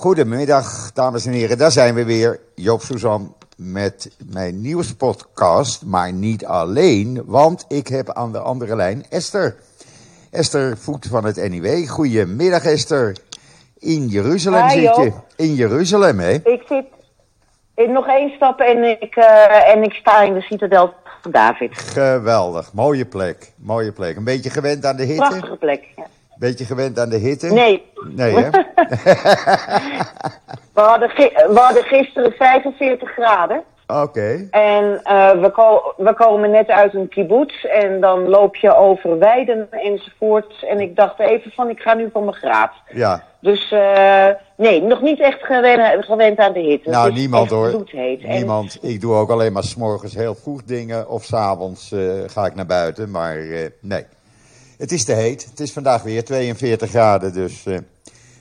Goedemiddag, dames en heren. Daar zijn we weer. Joop Suzan met mijn nieuwspodcast. Maar niet alleen, want ik heb aan de andere lijn Esther. Esther Voet van het NIW. Goedemiddag Esther. In Jeruzalem Hi, zit je. In Jeruzalem, hè? Ik zit in nog één stap en ik, eh, en ik sta in de citadel van David. Geweldig. Mooie plek. Mooie plek. Een beetje gewend aan de hitte? Prachtige plek. ja. Beetje gewend aan de hitte? Nee, Nee, hè? we hadden, we hadden gisteren 45 graden. Oké. En eh, we, ko- we komen net uit een kibbutz en dan loop je over weiden enzovoort. En ik dacht even van, ik ga nu voor mijn graad. Ja. Dus eh, nee, nog niet echt gewend, gewend aan de hitte. Nou, niemand hoor. bloedheet. En- Niemand. Ik doe ook alleen maar s'morgens heel vroeg dingen of s'avonds eh ga ik naar buiten. Maar nee, het is te heet. Het is vandaag weer 42 graden, dus eh,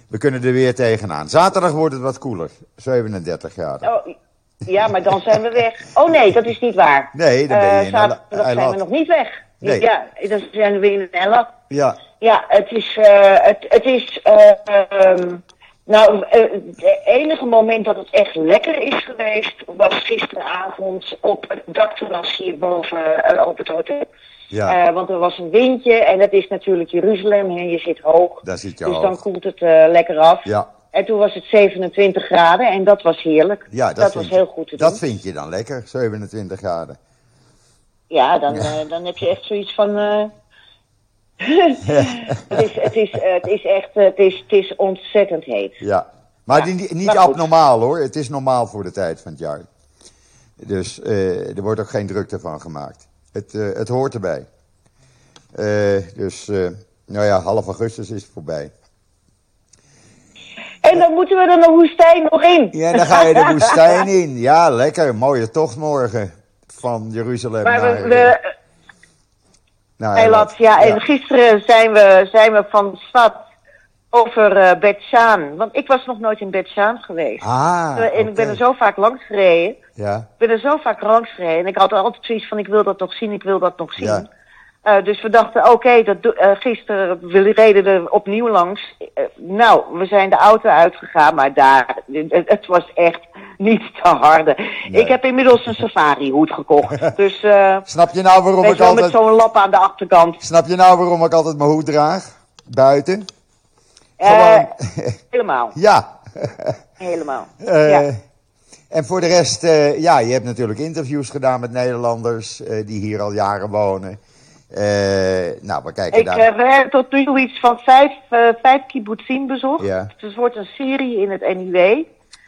we kunnen er weer tegenaan. Zaterdag wordt het wat koeler, 37 graden. Oh, ja, maar dan zijn we weg. Oh nee, dat is niet waar. Nee, dan ben je Eh, in zaterdag zijn we nog niet weg. Nee. Ja, dan zijn we weer in Ella. Ja, Ja, het is, eh, het, het is, eh, ehm, nou, het enige moment dat het echt lekker is geweest, was gisteravond op het dakterras hierboven eh, op het hotel. Ja, Eh, want er was een windje en het is natuurlijk Jeruzalem en je zit hoog. daar zit je Dus hoog. dan koelt het eh, lekker af. Ja, En toen was het 27 graden en dat was heerlijk. ja dat, dat was je- heel goed te doen. Dat vind je dan lekker, 27 graden. Ja, dan, eh, dan heb je echt zoiets van. het, is, het, is, het is echt. Het is, het is ontzettend heet. Ja, maar Ja, niet, niet abnormaal hoor. Het is normaal voor de tijd van het jaar. Dus er wordt ook geen drukte van gemaakt. Het, eh, het hoort erbij. Eh, dus, eh, nou ja, half augustus is voorbij. En dan moeten we er de woestijn nog in. Ja, dan ga je de woestijn in. Ja, lekker. Mooie tocht morgen. Van Jeruzalem Maar naar... we, we, naar Eilat, ja, en Ja. gisteren zijn we, zijn we van stad over eh Bet-Shaan. Want ik was nog nooit in Bet-Shaan geweest. Ah, Eh, en ik ben er zo vaak langs gereden. Ja, Ik ben er zo vaak langs gereden. En ik had altijd zoiets van, ik wil dat nog zien, ik wil dat nog zien. Ja. Eh, dus we dachten, oké, dat eh, gisteren, we reden er opnieuw langs. Nou, we zijn de auto uitgegaan, maar daar, het, het was echt niet te harde. Nee. Ik heb inmiddels een safari-hoed gekocht. dus, Snap je nou waarom ik wel, met altijd... zo'n lap aan de achterkant. Snap je nou waarom ik altijd mijn hoed draag? Buiten? Eh, Gewoon... helemaal, ja. helemaal. Eh, ja. En voor de rest, eh, ja, je hebt natuurlijk interviews gedaan met Nederlanders die hier al jaren wonen. Nou, we kijken Ik daar. heb tot nu toe iets van vijf, vijf kibbutzim bezocht. Ja. Dus het wordt een serie in het NIW.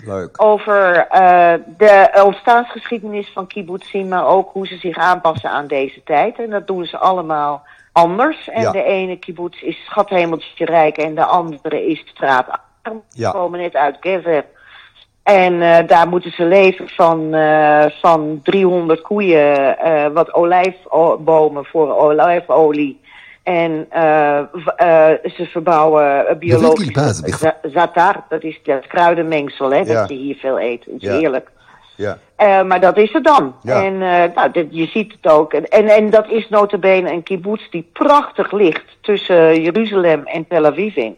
Leuk. over de ontstaansgeschiedenis van kibbutzim, maar ook hoe ze zich aanpassen aan deze tijd. En dat doen ze allemaal anders. En Ja. de ene kibbutz is Schathemeltje Rijk en de andere is Straat Arm. Ja. Ze komen net uit Gever. En eh, daar moeten ze leven van, eh, van 300 koeien, eh, wat olijfbomen voor olijfolie. En ze verbouwen biologisch zatar, dat is dat kruidenmengsel, hè, Ja. dat je hier veel eet. Dat is heerlijk. Ja. Eh, maar dat is het dan. Ja. En eh, nou, dit- je ziet het ook. En, en, en dat is notabene een kibbutz die prachtig ligt tussen Jeruzalem en Tel Aviv in.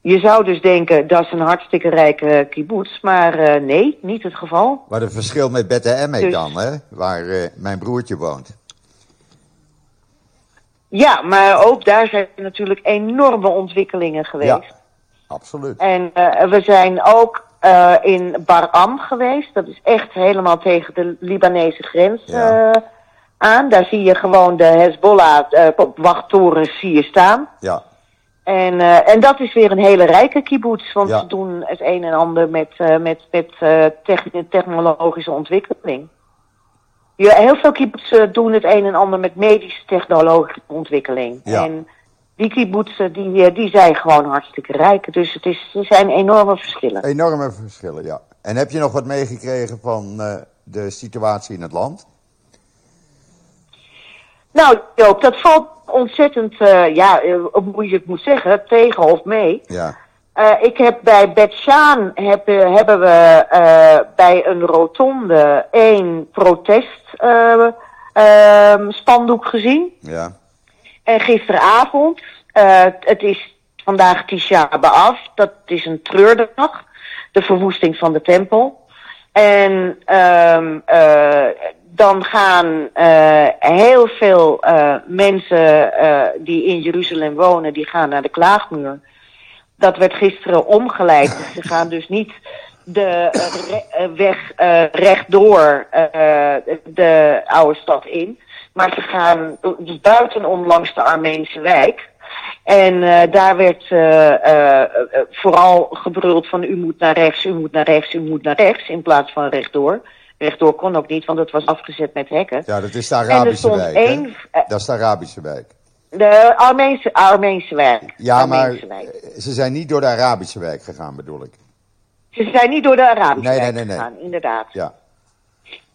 Je zou dus denken, dat is een hartstikke rijke kibbutz. Maar eh, nee, niet het geval. Wat een verschil met Bette Emek Dus- dan, hè? Waar mijn broertje woont. Ja, maar ook daar zijn natuurlijk enorme ontwikkelingen geweest. Ja, absoluut. En we zijn ook eh, in Baram geweest. Dat is echt helemaal tegen de Libanese grens Ja. eh, aan. Daar zie je gewoon de Hezbollah eh, zie je staan. Ja, En, en dat is weer een hele rijke kibbutz. Want Ja. ze doen het een en ander met, met, met techn- technologische ontwikkeling. Ja, heel veel kibbutzen doen het een en ander met medische technologische ontwikkeling. Ja. En die kibbutzen die, eh, die zijn gewoon hartstikke rijk. Dus het is, er zijn enorme verschillen. enorme verschillen, ja. En heb je nog wat meegekregen van eh, de situatie in het land? Nou Joop, dat valt ontzettend, eh, ja, hoe je het moet zeggen, tegen of mee. Ja, ik heb bij Bet-Shaan heb, hebben we bij een rotonde één protest spandoek gezien. ja, En gisteravond, eh, het is vandaag Tisha B'Av, dat is een treurdag. de verwoesting van de tempel. En um, uh, dan gaan uh, heel veel mensen die in Jeruzalem wonen, die gaan naar de klaagmuur. Dat werd gisteren omgeleid. Ze gaan dus niet de re weg rechtdoor de oude stad in. Maar ze gaan dus buitenom langs de Armeense wijk. En uh, daar werd uh, uh, vooral gebruld van u moet naar rechts, u moet naar rechts, u moet naar rechts, in plaats van rechtdoor. Rechtdoor kon ook niet, want het was afgezet met hekken. Ja, dat is de Arabische wijk. Één, dat is de Arabische wijk. De Armeense, Armeense wijk. Ja, Armeense maar wijk. ze zijn niet door de Arabische wijk gegaan, bedoel ik. Ze zijn niet door de Arabische nee, wijk nee, nee, gegaan, inderdaad. Ja.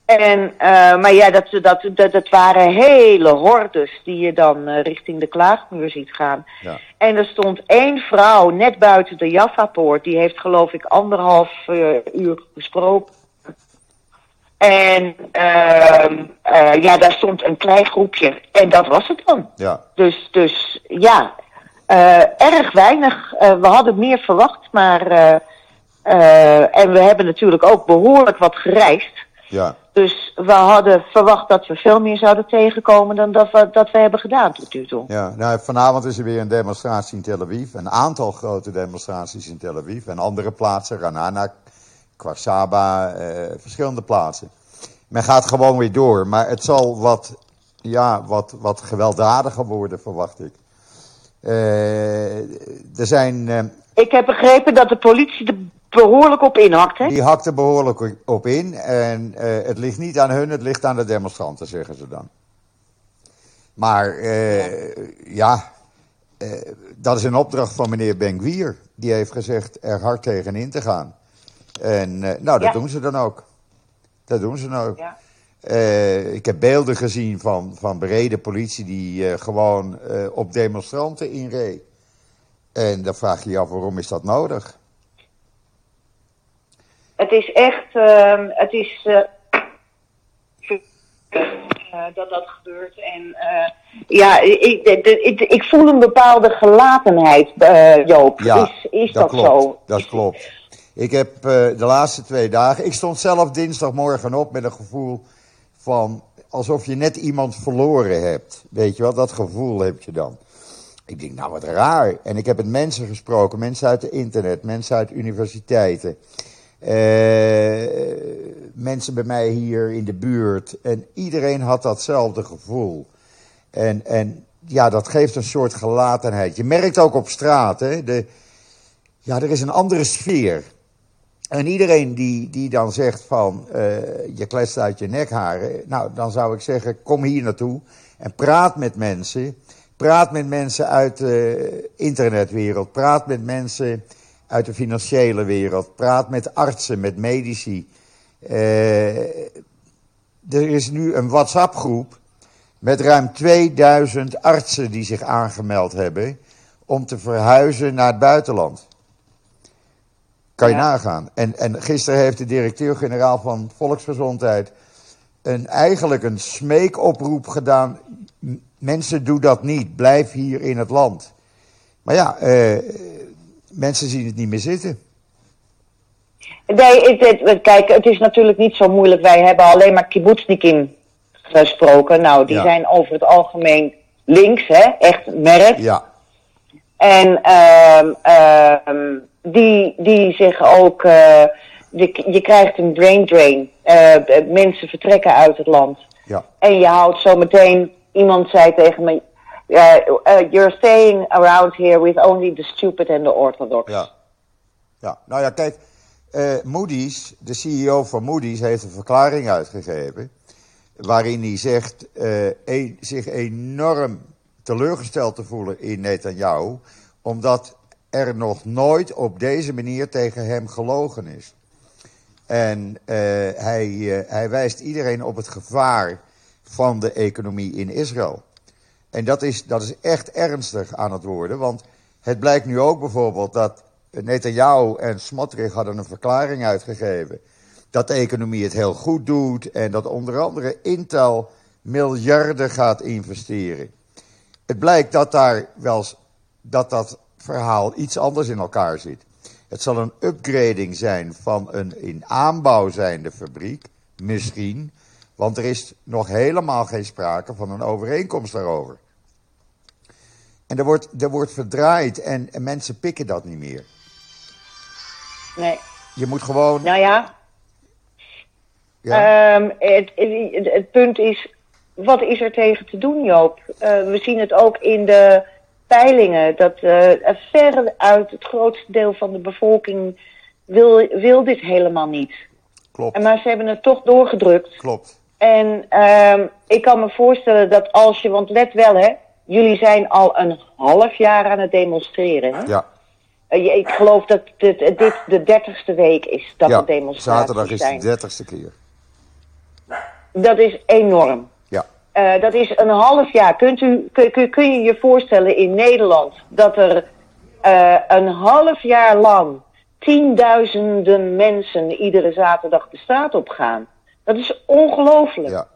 En, uh, maar ja, dat, dat, dat, dat waren hele hordes die je dan uh, richting de klaagmuur ziet gaan. Ja. En er stond één vrouw net buiten de Jaffa-poort. Die heeft geloof ik anderhalf uh, uur gesproken. En ja, daar stond een klein groepje. En dat was het dan. Ja. Dus, dus ja, erg weinig. we hadden meer verwacht, maar... en we hebben natuurlijk ook behoorlijk wat gereisd. Ja. Dus we hadden verwacht dat we veel meer zouden tegenkomen dan dat we, dat we hebben gedaan tot nu toe. Ja, nou, vanavond is er weer een demonstratie in Tel Aviv. Een aantal grote demonstraties in Tel Aviv. En andere plaatsen, Ranana, Kwarsaba, eh, verschillende plaatsen. Men gaat gewoon weer door. Maar het zal wat, ja, wat, wat gewelddadiger worden, verwacht ik. Uh, er zijn... Uh, ik heb begrepen dat de politie de behoorlijk op inhakt, hè? Die hakt er behoorlijk op in. En uh, het ligt niet aan hun, het ligt aan de demonstranten, zeggen ze dan. Maar uh, ja, uh, dat is een opdracht van meneer Benguier. Die heeft gezegd er hard tegen in te gaan. En nou, dat ja. doen ze dan ook. Dat doen ze dan ook. Ja. ik heb beelden gezien van, van bereden politie die gewoon op demonstranten inreed. En dan vraag je je af, waarom is dat nodig? Het is echt, uh, het is uh, uh, dat dat gebeurt. En ja, ik, ik, ik, voel een bepaalde gelatenheid, Joop. Ja, is is dat, dat, klopt, zo? Dat klopt. Ik heb de laatste twee dagen, ik stond zelf dinsdagmorgen op met een gevoel van alsof je net iemand verloren hebt. Weet je wel, dat gevoel heb je dan. Ik denk, nou wat raar. En ik heb met mensen gesproken, mensen uit het internet, mensen uit universiteiten. Uh, mensen bij mij hier in de buurt. En iedereen had datzelfde gevoel. En, en ja, dat geeft een soort gelatenheid. Je merkt ook op straat, hè, de, ja, er is een andere sfeer. En iedereen die, die dan zegt van, uh, je klest uit je nekharen. Nou, dan zou ik zeggen, kom hier naartoe en praat met mensen. Praat met mensen uit de internetwereld. Praat met mensen uit de financiële wereld. Praat met artsen, met medici. Uh, er is nu een WhatsApp-groep met ruim 2000 artsen die zich aangemeld hebben om te verhuizen naar het buitenland. Kan je ja. nagaan. En, en gisteren heeft de directeur-generaal van Volksgezondheid een, eigenlijk een smeekoproep gedaan. Mensen, doe dat niet. Blijf hier in het land. Maar ja, uh, mensen zien het niet meer zitten. Nee, het, het, kijk, het is natuurlijk niet zo moeilijk. Wij hebben alleen maar kibbutznikim gesproken. Nou, die Ja. zijn over het algemeen links, hè? Echt merk. Ja, En ehm ehm die, die zeggen ook, eh, je, je krijgt een brain drain. Eh, mensen vertrekken uit het land. ja, En je houdt zo meteen, iemand zei tegen me, uh, uh, you're staying around here with only the stupid and the orthodox. ja. ja. Nou ja, kijk, eh, Moody's, de CEO van Moody's, heeft een verklaring uitgegeven. Waarin hij zegt eh, zich enorm teleurgesteld te voelen in Netanyahu. Omdat er nog nooit op deze manier tegen hem gelogen is. En eh, hij, hij wijst iedereen op het gevaar van de economie in Israël. En dat is, dat is echt ernstig aan het worden. Want het blijkt nu ook bijvoorbeeld dat Netanyahu en Smotrich hadden een verklaring uitgegeven. Dat de economie het heel goed doet en dat onder andere Intel miljarden gaat investeren. Het blijkt dat daar wel dat dat verhaal iets anders in elkaar zit. Het zal een upgrading zijn van een in aanbouw zijnde fabriek, misschien. Want er is nog helemaal geen sprake van een overeenkomst daarover. En er wordt, er wordt verdraaid en, en mensen pikken dat niet meer. Nee. Je moet gewoon. Nou ja, Ja, Ehm, het, het, het punt is, wat is er tegen te doen, Joop? Eh, we zien het ook in de peilingen, dat eh veruit het grootste deel van de bevolking wil, wil dit helemaal niet. klopt. En maar ze hebben het toch doorgedrukt. Klopt. En ehm, ik kan me voorstellen dat als je, want let wel hè, jullie zijn al een half jaar aan het demonstreren. Hè? Ja, Eh, ik geloof dat dit, dit de dertigste week is dat ja. de demonstraties zaterdag is zijn. de dertigste keer. Dat is enorm. Ja, Eh, dat is een half jaar. Kunt u, kun, je je voorstellen in Nederland dat er eh, een half jaar lang tienduizenden mensen iedere zaterdag de straat op gaan? Dat is ongelooflijk. ja.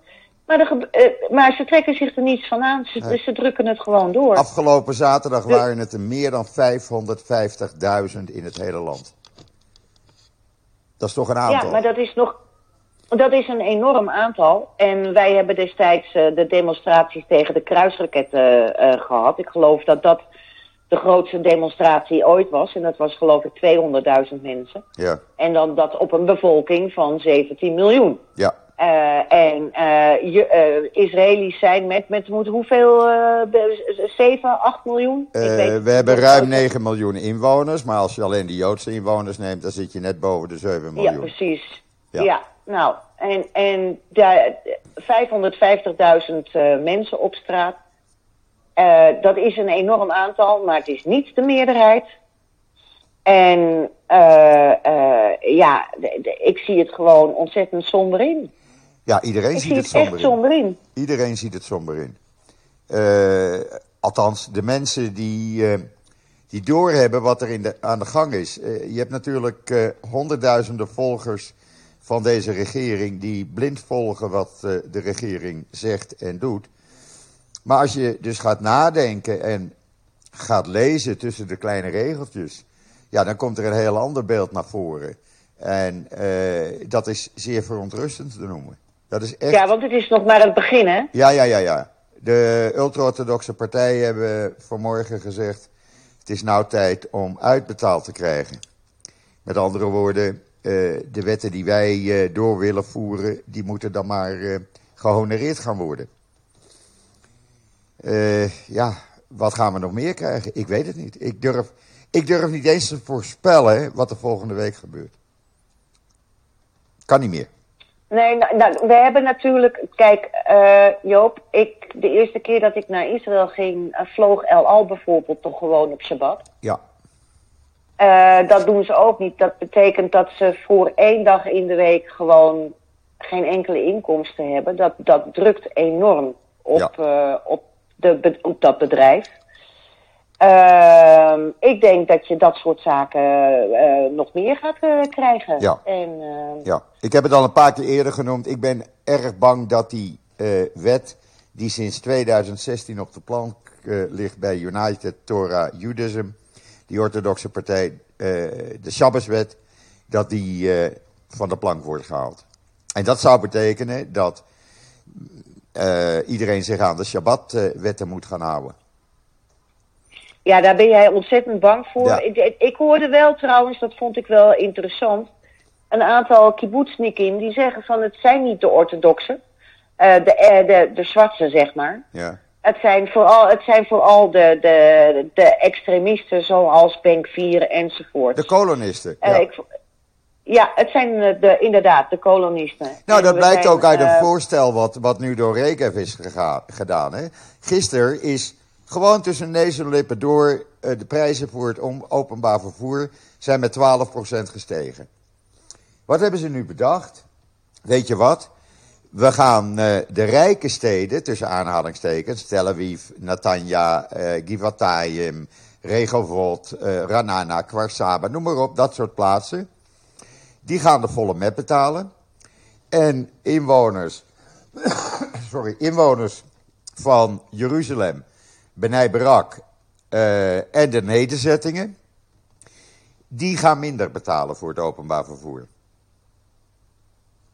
Maar, gebe- eh, maar ze trekken zich er niets van aan. Ze, Nee. ze drukken het gewoon door. Afgelopen zaterdag De- waren het er meer dan 550.000 in het hele land. Dat is toch een aantal? Ja, maar dat is nog. Dat is een enorm aantal. En wij hebben destijds eh, de demonstraties tegen de kruisraketten eh, gehad. Ik geloof dat dat de grootste demonstratie ooit was. En dat was geloof ik 200.000 mensen. Ja, En dan dat op een bevolking van 17 miljoen. ja. Eh, en eh, je, eh, Israëli's zijn met, met moet, hoeveel? eh, be- 7, 8 miljoen? Ik weet het we hebben ruim 9 miljoen inwoners, maar als je alleen de Joodse inwoners neemt, dan zit je net boven de 7 Ja, miljoen. precies. Ja. Ja, nou, en, en daar 550.000 eh, mensen op straat. Eh, dat is een enorm aantal, maar het is niet de meerderheid. En eh, eh, ja, de- de- ik zie het gewoon ontzettend somber in. Ja, iedereen Ik ziet zie het het echt somber in. somber in. Iedereen ziet het somber in. Althans, de mensen die, die doorhebben wat er in de, aan de gang is. Je hebt natuurlijk honderdduizenden volgers van deze regering die blind volgen wat de regering zegt en doet. Maar als je dus gaat nadenken en gaat lezen tussen de kleine regeltjes, ja, dan komt er een heel ander beeld naar voren. En eh, dat is zeer verontrustend te noemen. Dat is echt. Ja, want het is nog maar het begin, hè? Ja, ja, ja, ja. De ultra-orthodoxe partijen hebben vanmorgen gezegd: het is nou tijd om uitbetaald te krijgen. Met andere woorden, eh, de wetten die wij eh, door willen voeren, die moeten dan maar eh, gehonoreerd gaan worden. Eh, ja, wat gaan we nog meer krijgen? Ik weet het niet. Ik durf, ik durf niet eens te voorspellen wat er volgende week gebeurt. Kan niet meer. Nee, nou, nou, we hebben natuurlijk, kijk, eh, Joop, ik, de eerste keer dat ik naar Israël ging, eh, vloog El Al bijvoorbeeld toch gewoon op Shabbat. Ja, dat doen ze ook niet. Dat betekent dat ze voor één dag in de week gewoon geen enkele inkomsten hebben. Dat, dat drukt enorm op, op, de, op dat bedrijf. Ehm, ik denk dat je dat soort zaken eh, nog meer gaat eh, krijgen. Ja. En, eh, Ja, ik heb het al een paar keer eerder genoemd. Ik ben erg bang dat die eh, wet, die sinds 2016 op de plank ligt bij United Torah Judaism, die orthodoxe partij, de Shabboswet, dat die van de plank wordt gehaald. En dat zou betekenen dat eh, iedereen zich aan de Shabbat-wetten moet gaan houden. Ja, daar ben jij ontzettend bang voor. Ja. Ik, ik, hoorde wel trouwens, dat vond ik wel interessant, een aantal kibbutznikim die zeggen van het zijn niet de orthodoxen, eh, de, eh, de, de zwarte zeg maar. Ja, Het zijn vooral, het zijn vooral de, de, de extremisten zoals Bank 4 enzovoort. de kolonisten. Ja. ik, ja, het zijn eh, de, inderdaad de kolonisten. Nou, dat blijkt zijn, ook uit een eh, voorstel wat, wat nu door Rekev is gedaan. Hè? Gisteren is gewoon tussen neus en lippen door eh, de prijzen voor het openbaar vervoer zijn met 12% gestegen. Wat hebben ze nu bedacht? Weet je wat? We gaan de rijke steden, tussen aanhalingstekens, Tel Aviv, Natanja, Givatayim, Rehovot, eh Ranana, Kwarsaba, noem maar op, dat soort plaatsen. Die gaan de volle met betalen. En inwoners, sorry, inwoners van Jeruzalem, Benai Barak eh, en de nederzettingen, die gaan minder betalen voor het openbaar vervoer.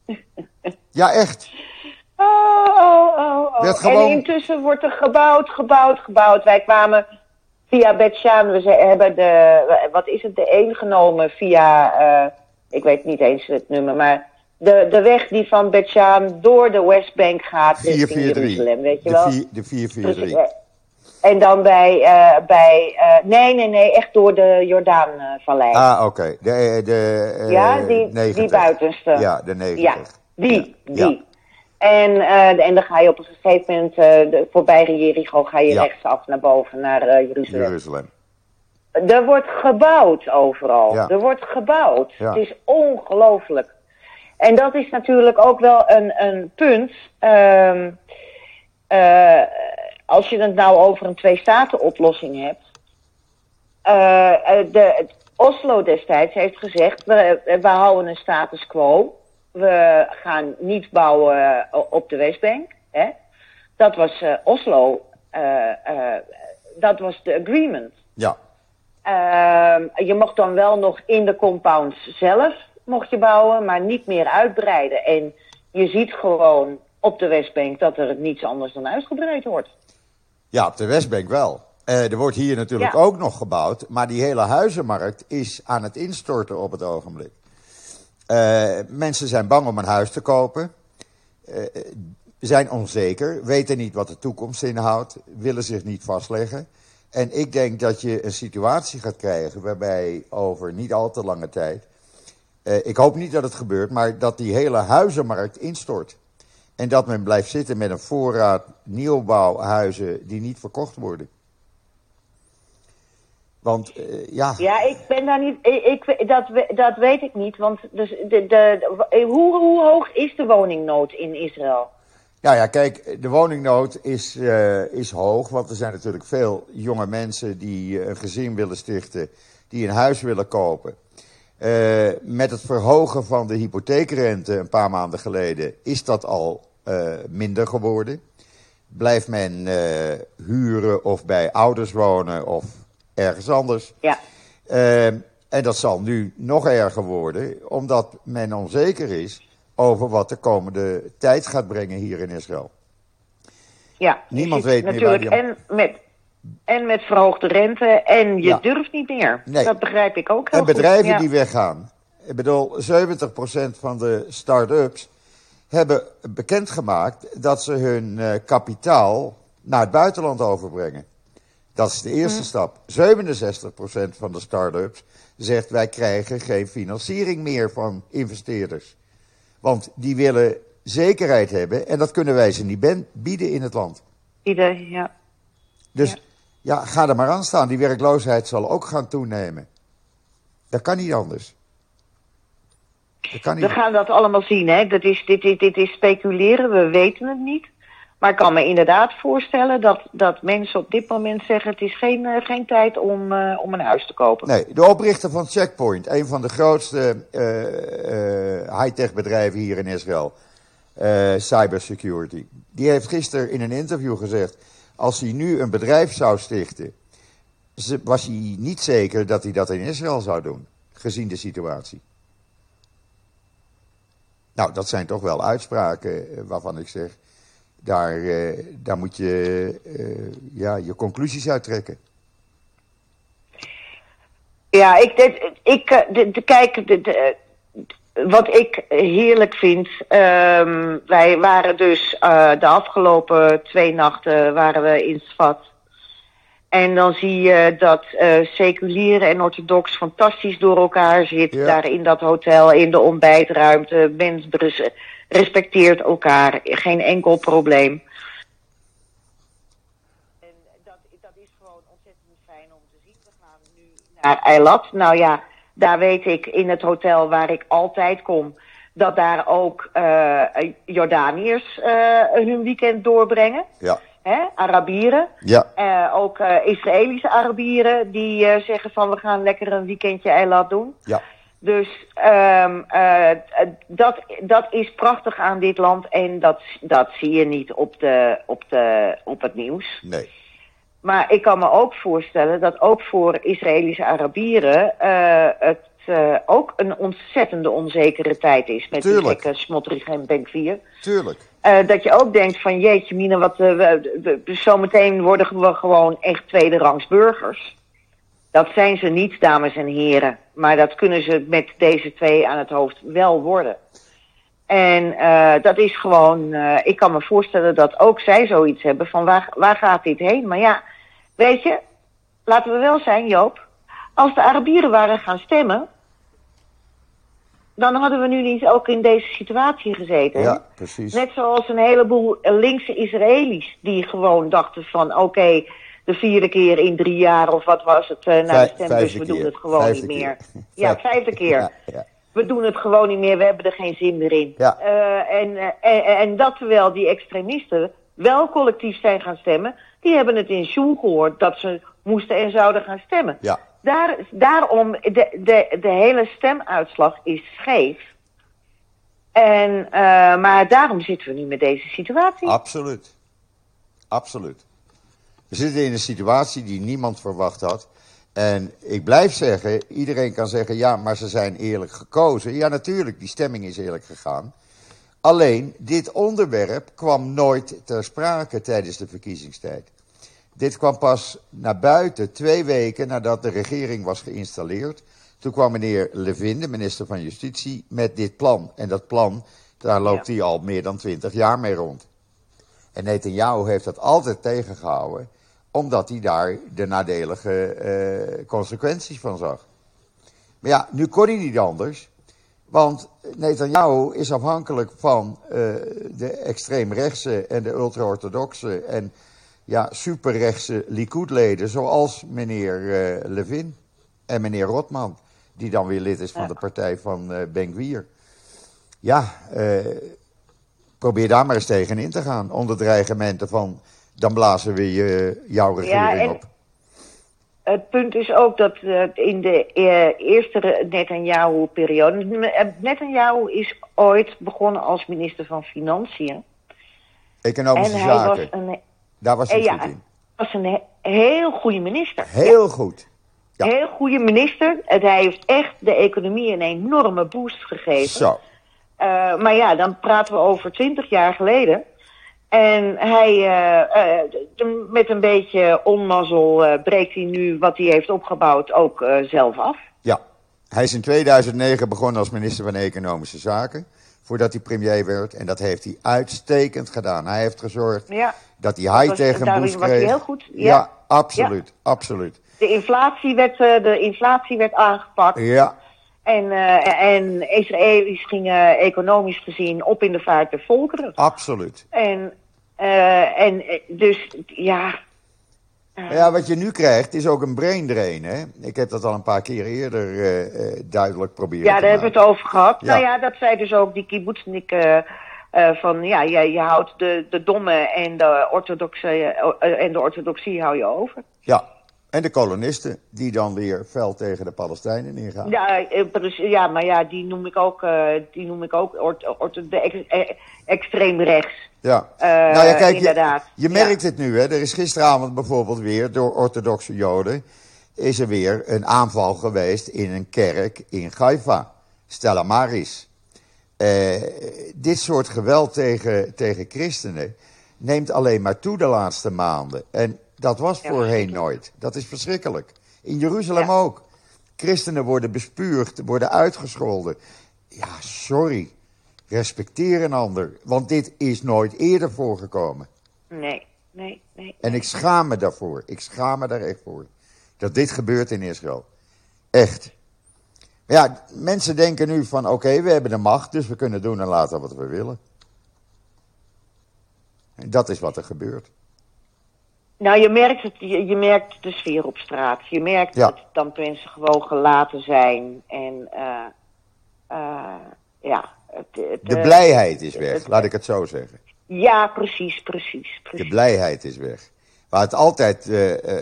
Ja, echt. Oh, oh, oh, oh. Gewoon- En intussen wordt er gebouwd, gebouwd, gebouwd. Wij kwamen via Betsjaan, we hebben de, wat is het, de een genomen via, eh, ik weet niet eens het nummer, maar de, de weg die van Betsjaan door de Westbank gaat richting 443. Jeruzalem, weet je De, wel? vier- de Dus, 443. eh, en dan bij, eh, bij eh, nee, nee, nee, echt door de Jordaanvallei. Ah, oké. De, de, eh, ja, die, die 90. buitenste. Ja, de 90. Ja, die, Ja. die. En, en dan ga je op een gegeven moment, de, voorbij Jericho, ga je Ja. rechtsaf naar boven, naar Jeruzalem. Jeruzalem. Er wordt gebouwd overal. Ja. Er wordt gebouwd. Ja. Het is ongelooflijk. En dat is natuurlijk ook wel een, een punt. ehm, eh, als je het nou over een twee-staten-oplossing hebt. Eh, eh, de, Oslo destijds heeft gezegd: we, we houden een status quo. We gaan niet bouwen op de Westbank. Hè? Dat was Oslo. dat was de agreement. Ja. Ehm, je mocht dan wel nog in de compounds zelf mocht je bouwen, maar niet meer uitbreiden. En je ziet gewoon op de Westbank dat er niets anders dan uitgebreid wordt. ja, op de Westbank wel. Eh, er wordt hier natuurlijk Ja. ook nog gebouwd, maar die hele huizenmarkt is aan het instorten op het ogenblik. Eh, mensen zijn bang om een huis te kopen, eh, zijn onzeker, weten niet wat de toekomst inhoudt, willen zich niet vastleggen. En ik denk dat je een situatie gaat krijgen waarbij over niet al te lange tijd, eh, ik hoop niet dat het gebeurt, maar dat die hele huizenmarkt instort. En dat men blijft zitten met een voorraad nieuwbouwhuizen die niet verkocht worden. Want eh, ja, Ja, ik ben daar niet. Ik, dat, dat weet ik niet. Want dus de, de- hoe, hoe hoog is de woningnood in Israël? Nou ja, kijk, de woningnood is, eh, is hoog, want er zijn natuurlijk veel jonge mensen die eh, een gezin willen stichten, die een huis willen kopen. Eh, met het verhogen van de hypotheekrente een paar maanden geleden is dat al minder geworden. Blijft men huren of bij ouders wonen of ergens anders. Ja. En dat zal nu nog erger worden, omdat men onzeker is over wat de komende tijd gaat brengen hier in Israël. ja. Niemand weet meer natuurlijk waar die en met, en met verhoogde rente en je Ja. durft niet meer. Nee. Dat begrijp ik ook heel En bedrijven goed. Ja. die weggaan. Ik bedoel, 70% van de start-ups hebben bekendgemaakt dat ze hun eh, kapitaal naar het buitenland overbrengen. Dat is de eerste Mm. stap. 67% van de start-ups zegt wij krijgen geen financiering meer van investeerders. Want die willen zekerheid hebben en dat kunnen wij ze niet bieden in het land. Ieder, ja. Dus Ja. ja. ga er maar aan staan. Die werkloosheid zal ook gaan toenemen. Dat kan niet anders. Dat kan niet. We gaan dat allemaal zien, hè. Dat is, dit, dit, dit is speculeren, we weten het niet. Maar ik kan me inderdaad voorstellen dat, dat mensen op dit moment zeggen... het is geen, eh, geen tijd om, eh, om een huis te kopen. Nee, de oprichter van Checkpoint, een van de grootste eh, high-tech bedrijven hier in Israël, cybersecurity, die heeft gisteren in een interview gezegd: als hij nu een bedrijf zou stichten, was hij niet zeker dat hij dat in Israël zou doen, gezien de situatie. Nou, dat zijn toch wel uitspraken waarvan ik zeg, daar, eh, daar moet je eh, ja, je conclusies uit trekken. Ja, ik, ik eh, de, de, kijk, de, wat ik heerlijk vind. ehm, wij waren dus de afgelopen twee nachten waren we in Svat. En dan zie je dat eh seculiere en orthodox fantastisch door elkaar zit. Ja. Daar in dat hotel, in de ontbijtruimte. Men res- respecteert elkaar. Geen enkel probleem. En dat, dat is gewoon ontzettend fijn om te zien. We gaan nu naar Eilat. Nou ja, daar weet ik in het hotel waar ik altijd kom... dat daar ook eh Jordaniërs eh, hun weekend doorbrengen. Ja, Hè? Arabieren. ja. Eh, ook eh, Israëlische Arabieren die eh, zeggen van we gaan lekker een weekendje eilat doen. ja. Dus ehm, eh, dat, dat is prachtig aan dit land en dat, dat zie je niet op, de, op, de, op het nieuws. Nee. Maar ik kan me ook voorstellen dat ook voor Israëlische Arabieren uh, het uh, ook een ontzettende onzekere tijd is. Met Tuurlijk. die gekke en Benkvier. Tuurlijk. Uh, dat je ook denkt van jeetje Mina, wat, uh, we, we, we, zometeen worden we gewoon echt tweederangs burgers. Dat zijn ze niet, dames en heren. Maar dat kunnen ze met deze twee aan het hoofd wel worden. En dat is gewoon, ik kan me voorstellen dat ook zij zoiets hebben van waar, waar gaat dit heen? Maar ja, weet je, laten we wel zijn Joop. Als de Arabieren waren gaan stemmen, dan hadden we nu niet ook in deze situatie gezeten. Ja, precies. Net zoals een heleboel linkse Israëli's die gewoon dachten van oké, okay, de vierde keer in drie jaar of wat was het uh, na de stembus, we doen het gewoon vijfde niet meer. Keer. Ja, vijfde keer. Ja, ja. We doen het gewoon niet meer, we hebben er geen zin meer in. Ja. Uh, en, uh, en, en, dat terwijl die extremisten wel collectief zijn gaan stemmen, die hebben het in Sjoel gehoord dat ze moesten en zouden gaan stemmen. Ja. Daar, daarom, de, de, de hele stemuitslag is scheef. En, uh, maar daarom zitten we nu met deze situatie. Absoluut. Absoluut. We zitten in een situatie die niemand verwacht had. En ik blijf zeggen, iedereen kan zeggen, ja, maar ze zijn eerlijk gekozen. Ja, natuurlijk, die stemming is eerlijk gegaan. Alleen, dit onderwerp kwam nooit ter sprake tijdens de verkiezingstijd. Dit kwam pas naar buiten twee weken nadat de regering was geïnstalleerd. Toen kwam meneer Levin, de minister van Justitie, met dit plan. En dat plan, daar loopt ja. hij al meer dan twintig jaar mee rond. En Netanyahu heeft dat altijd tegengehouden, omdat hij daar de nadelige uh, consequenties van zag. Maar ja, nu kon hij niet anders. Want Netanyahu is afhankelijk van uh, de extreemrechtse en de ultra-orthodoxe en ja, superrechtse Likud-leden, zoals meneer uh, Levin en meneer Rotman, die dan weer lid is van ja. de partij van uh, Ben. Ja, uh, probeer daar maar eens tegen in te gaan, onder dreigementen van dan blazen we je, jouw regering ja, en op. Het punt is ook dat in de eerste Netanyahu-periode, Netanyahu is ooit begonnen als minister van Financiën. Economische en zaken. Hij was een, Daar was hij ja, goed in. was een he heel goede minister. Heel goed. Ja. Heel goede minister. Het, hij heeft echt de economie een enorme boost gegeven. Zo. Uh, maar ja, dan praten we over twintig jaar geleden. En hij, uh, uh, met een beetje onmazzel breekt hij nu wat hij heeft opgebouwd ook zelf af. Ja, hij is in 2009 begonnen als minister van Economische Zaken. Voordat hij premier werd. En dat heeft hij uitstekend gedaan. Hij heeft gezorgd ja. dat hij high was, tegen Bush kreeg. hij heel goed. Ja, ja absoluut, ja. absoluut. De inflatie werd, de inflatie werd aangepakt. Ja. En, uh, en Israëli's gingen economisch gezien op in de vaart der volkeren. Absoluut. En, uh, en dus, ja... Uh, ja, wat je nu krijgt is ook een brain drain, hè? Ik heb dat al een paar keer eerder duidelijk proberen Ja, daar hebben we het over gehad. Ja. Nou ja, dat zei dus ook die kibbutznik van... Ja, je, je houdt de, de domme en de, orthodoxe, en de orthodoxie hou je over. Ja, en de kolonisten, die dan weer fel tegen de Palestijnen ingaan. Ja, ja maar ja, die noem ik ook, uh, die noem ik ook de ex, extreem rechts. Ja, uh, nou ja, kijk, inderdaad. je, je merkt ja. het nu, hè. Er is gisteravond bijvoorbeeld weer door orthodoxe joden... is er weer een aanval geweest in een kerk in Haifa. Stella Maris. Uh, dit soort geweld tegen, tegen christenen neemt alleen maar toe de laatste maanden. En dat was voorheen nooit. Dat is verschrikkelijk. In Jeruzalem Ja. ook. Christenen worden bespuugd, worden uitgescholden. Ja, sorry. Respecteer een ander. Want dit is nooit eerder voorgekomen. Nee, nee, nee. En ik schaam me daarvoor. Ik schaam me daar echt voor. Dat dit gebeurt in Israël. Echt. Maar ja, mensen denken nu van oké, we hebben de macht, dus we kunnen doen en laten wat we willen. En dat is wat er gebeurt. Nou, je merkt, het, je, je merkt de sfeer op straat. Je merkt Ja. dat dan mensen gewoon gelaten zijn. En eh ja. Het, het, De eh, blijheid is weg, laat ik het zo zeggen. Ja, precies, precies. De precies. blijheid is weg. Waar het altijd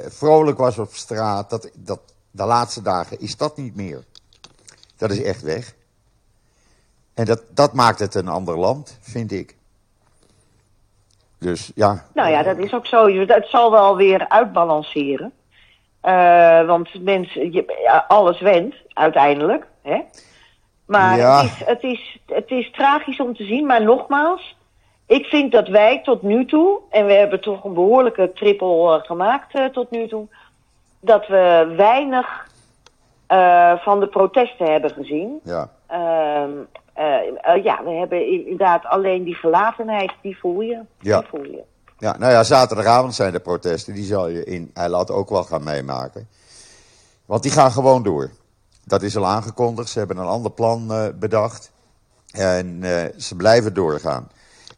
vrolijk was op straat, dat, dat, de laatste dagen is dat niet meer. Dat is echt weg. En dat, dat maakt het een ander land, vind ik. Dus ja. Nou ja, dat is ook zo. Het zal wel weer uitbalanceren. Eh, want mensen, je, alles went uiteindelijk. Hè? Maar Ja. het, is, het, is, het is tragisch om te zien. Maar nogmaals, ik vind dat wij tot nu toe, en we hebben toch een behoorlijke triple eh, gemaakt eh, tot nu toe, dat we weinig van de protesten hebben gezien. ja. Eh, eh, ja, we hebben inderdaad alleen die gelatenheid, die voel je. Ja. Die voel je. Ja, nou ja, zaterdagavond zijn de protesten. Die zal je in Eilat ook wel gaan meemaken. Want die gaan gewoon door. Dat is al aangekondigd. Ze hebben een ander plan eh, bedacht. En ze blijven doorgaan.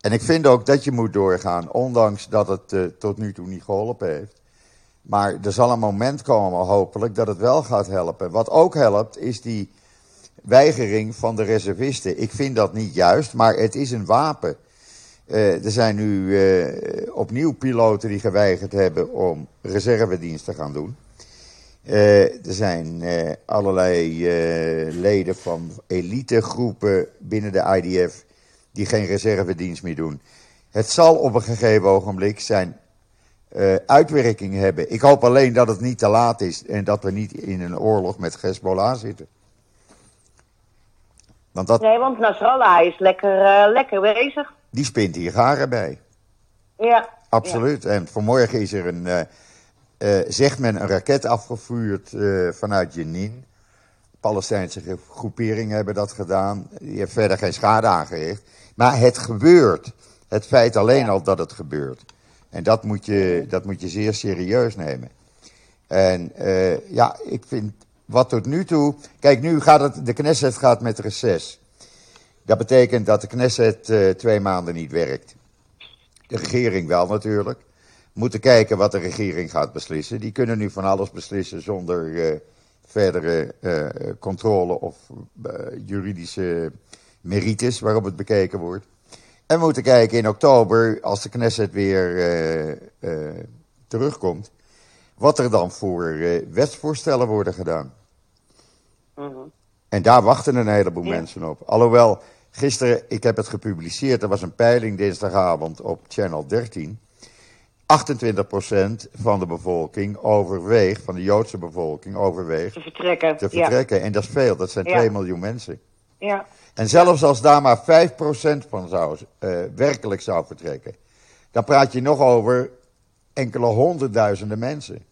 En ik vind ook dat je moet doorgaan, ondanks dat het tot nu toe niet geholpen heeft. Maar er zal een moment komen, hopelijk, dat het wel gaat helpen. Wat ook helpt, is die weigering van de reservisten. Ik vind dat niet juist, maar het is een wapen. Eh, er zijn nu eh, opnieuw piloten die geweigerd hebben om reservedienst te gaan doen. Eh, er zijn allerlei leden van elitegroepen binnen de IDF die geen reservedienst meer doen. Het zal op een gegeven ogenblik zijn uitwerking hebben. Ik hoop alleen dat het niet te laat is en dat we niet in een oorlog met Hezbollah zitten. Want dat, Nee, want Nasrallah is lekker, eh, lekker bezig. die spint hier garen bij. Ja. Absoluut. En vanmorgen is er een, eh, zegt men, een raket afgevuurd vanuit Jenin. Palestijnse gro- groeperingen hebben dat gedaan. Die heeft verder geen schade aangericht. Maar het gebeurt. Het feit alleen al dat het gebeurt. En dat moet je, dat moet je zeer serieus nemen. En ja, ik vind wat tot nu toe. Kijk, nu gaat het. De Knesset gaat met reces. Dat betekent dat de Knesset eh, twee maanden niet werkt. De regering wel natuurlijk. Moeten kijken wat de regering gaat beslissen. Die kunnen nu van alles beslissen zonder eh, verdere eh, controle of juridische merites waarop het bekeken wordt. En we moeten kijken in oktober, als de Knesset weer terugkomt, wat er dan voor wetsvoorstellen worden gedaan. Mhm. En daar wachten een heleboel Ja. mensen op. Alhoewel, gisteren, ik heb het gepubliceerd, er was een peiling dinsdagavond op Channel 13. 28% van de bevolking overweegt, van de Joodse bevolking overweegt Te vertrekken. te vertrekken. En dat is veel, dat zijn Ja. 2 miljoen mensen. Ja. ja. En zelfs als daar maar 5% van zou, eh, werkelijk zou vertrekken, dan praat je nog over enkele honderdduizenden mensen.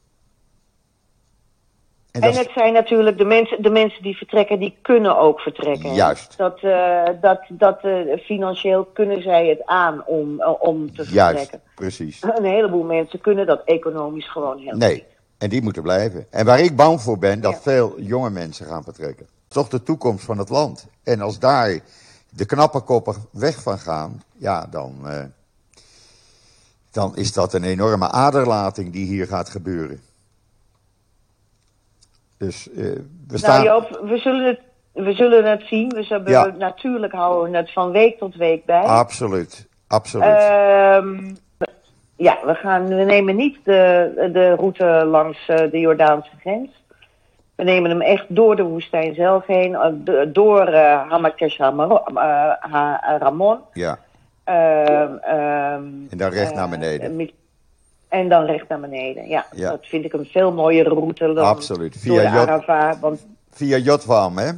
En het zijn natuurlijk de mensen, de mensen die vertrekken, die kunnen ook vertrekken. Juist. Dat, eh, dat, dat eh, financieel kunnen zij het aan om, eh, om te juist, vertrekken. precies. Een heleboel mensen kunnen dat economisch gewoon helemaal Nee, niet. en die moeten blijven. En waar ik bang voor ben, dat Ja. veel jonge mensen gaan vertrekken. Toch de toekomst van het land. En als daar de knappe koppen weg van gaan, ja, dan, dan is dat een enorme aderlating die hier gaat gebeuren. Dus we staan... Nou Joop, we zullen het, we zullen het zien. We zullen, Ja. Natuurlijk houden we het van week tot week bij. Absoluut, absoluut. Ehm, ja, we, gaan, we nemen niet de, de route langs eh, de Jordaanse grens. We nemen hem echt door de woestijn zelf heen, eh, do- door uh, Hamakesh Ramon. ja, Ehm, ehm, en dan recht naar beneden. En dan recht naar beneden, ja. Ja. Dat vind ik een veel mooiere route dan Absoluut. Via door de Arava. Want Via Jotvam, hè?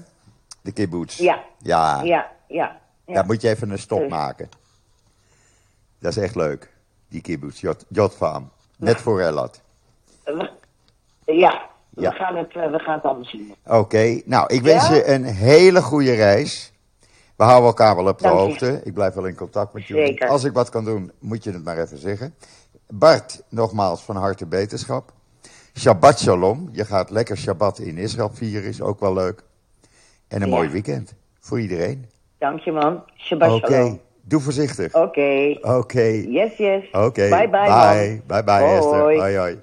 De kibbutz. ja, Ja, ja, ja. ja. Daar moet je even een stop Dus. maken. Dat is echt leuk, die kibbutz, Jot, Jotvam. Net voor Elat. We- ja, we, Ja. Gaan het, eh, we gaan het allemaal zien. Oké, nou, ik wens Ja? je een hele goede reis. We houden elkaar wel op de Dank je. hoogte. Ik blijf wel in contact met jullie. Als ik wat kan doen, moet je het maar even zeggen. Bart, nogmaals van harte beterschap. Shabbat shalom. Je gaat lekker Shabbat in Israël vieren, is ook wel leuk. En een Ja. mooi weekend voor iedereen. Dank je man. Shabbat Oké, shalom. doe voorzichtig. Oké. Oké, Yes, yes. oké. Bye bye. Bye, man. bye, bye Esther. Hoi, hoi.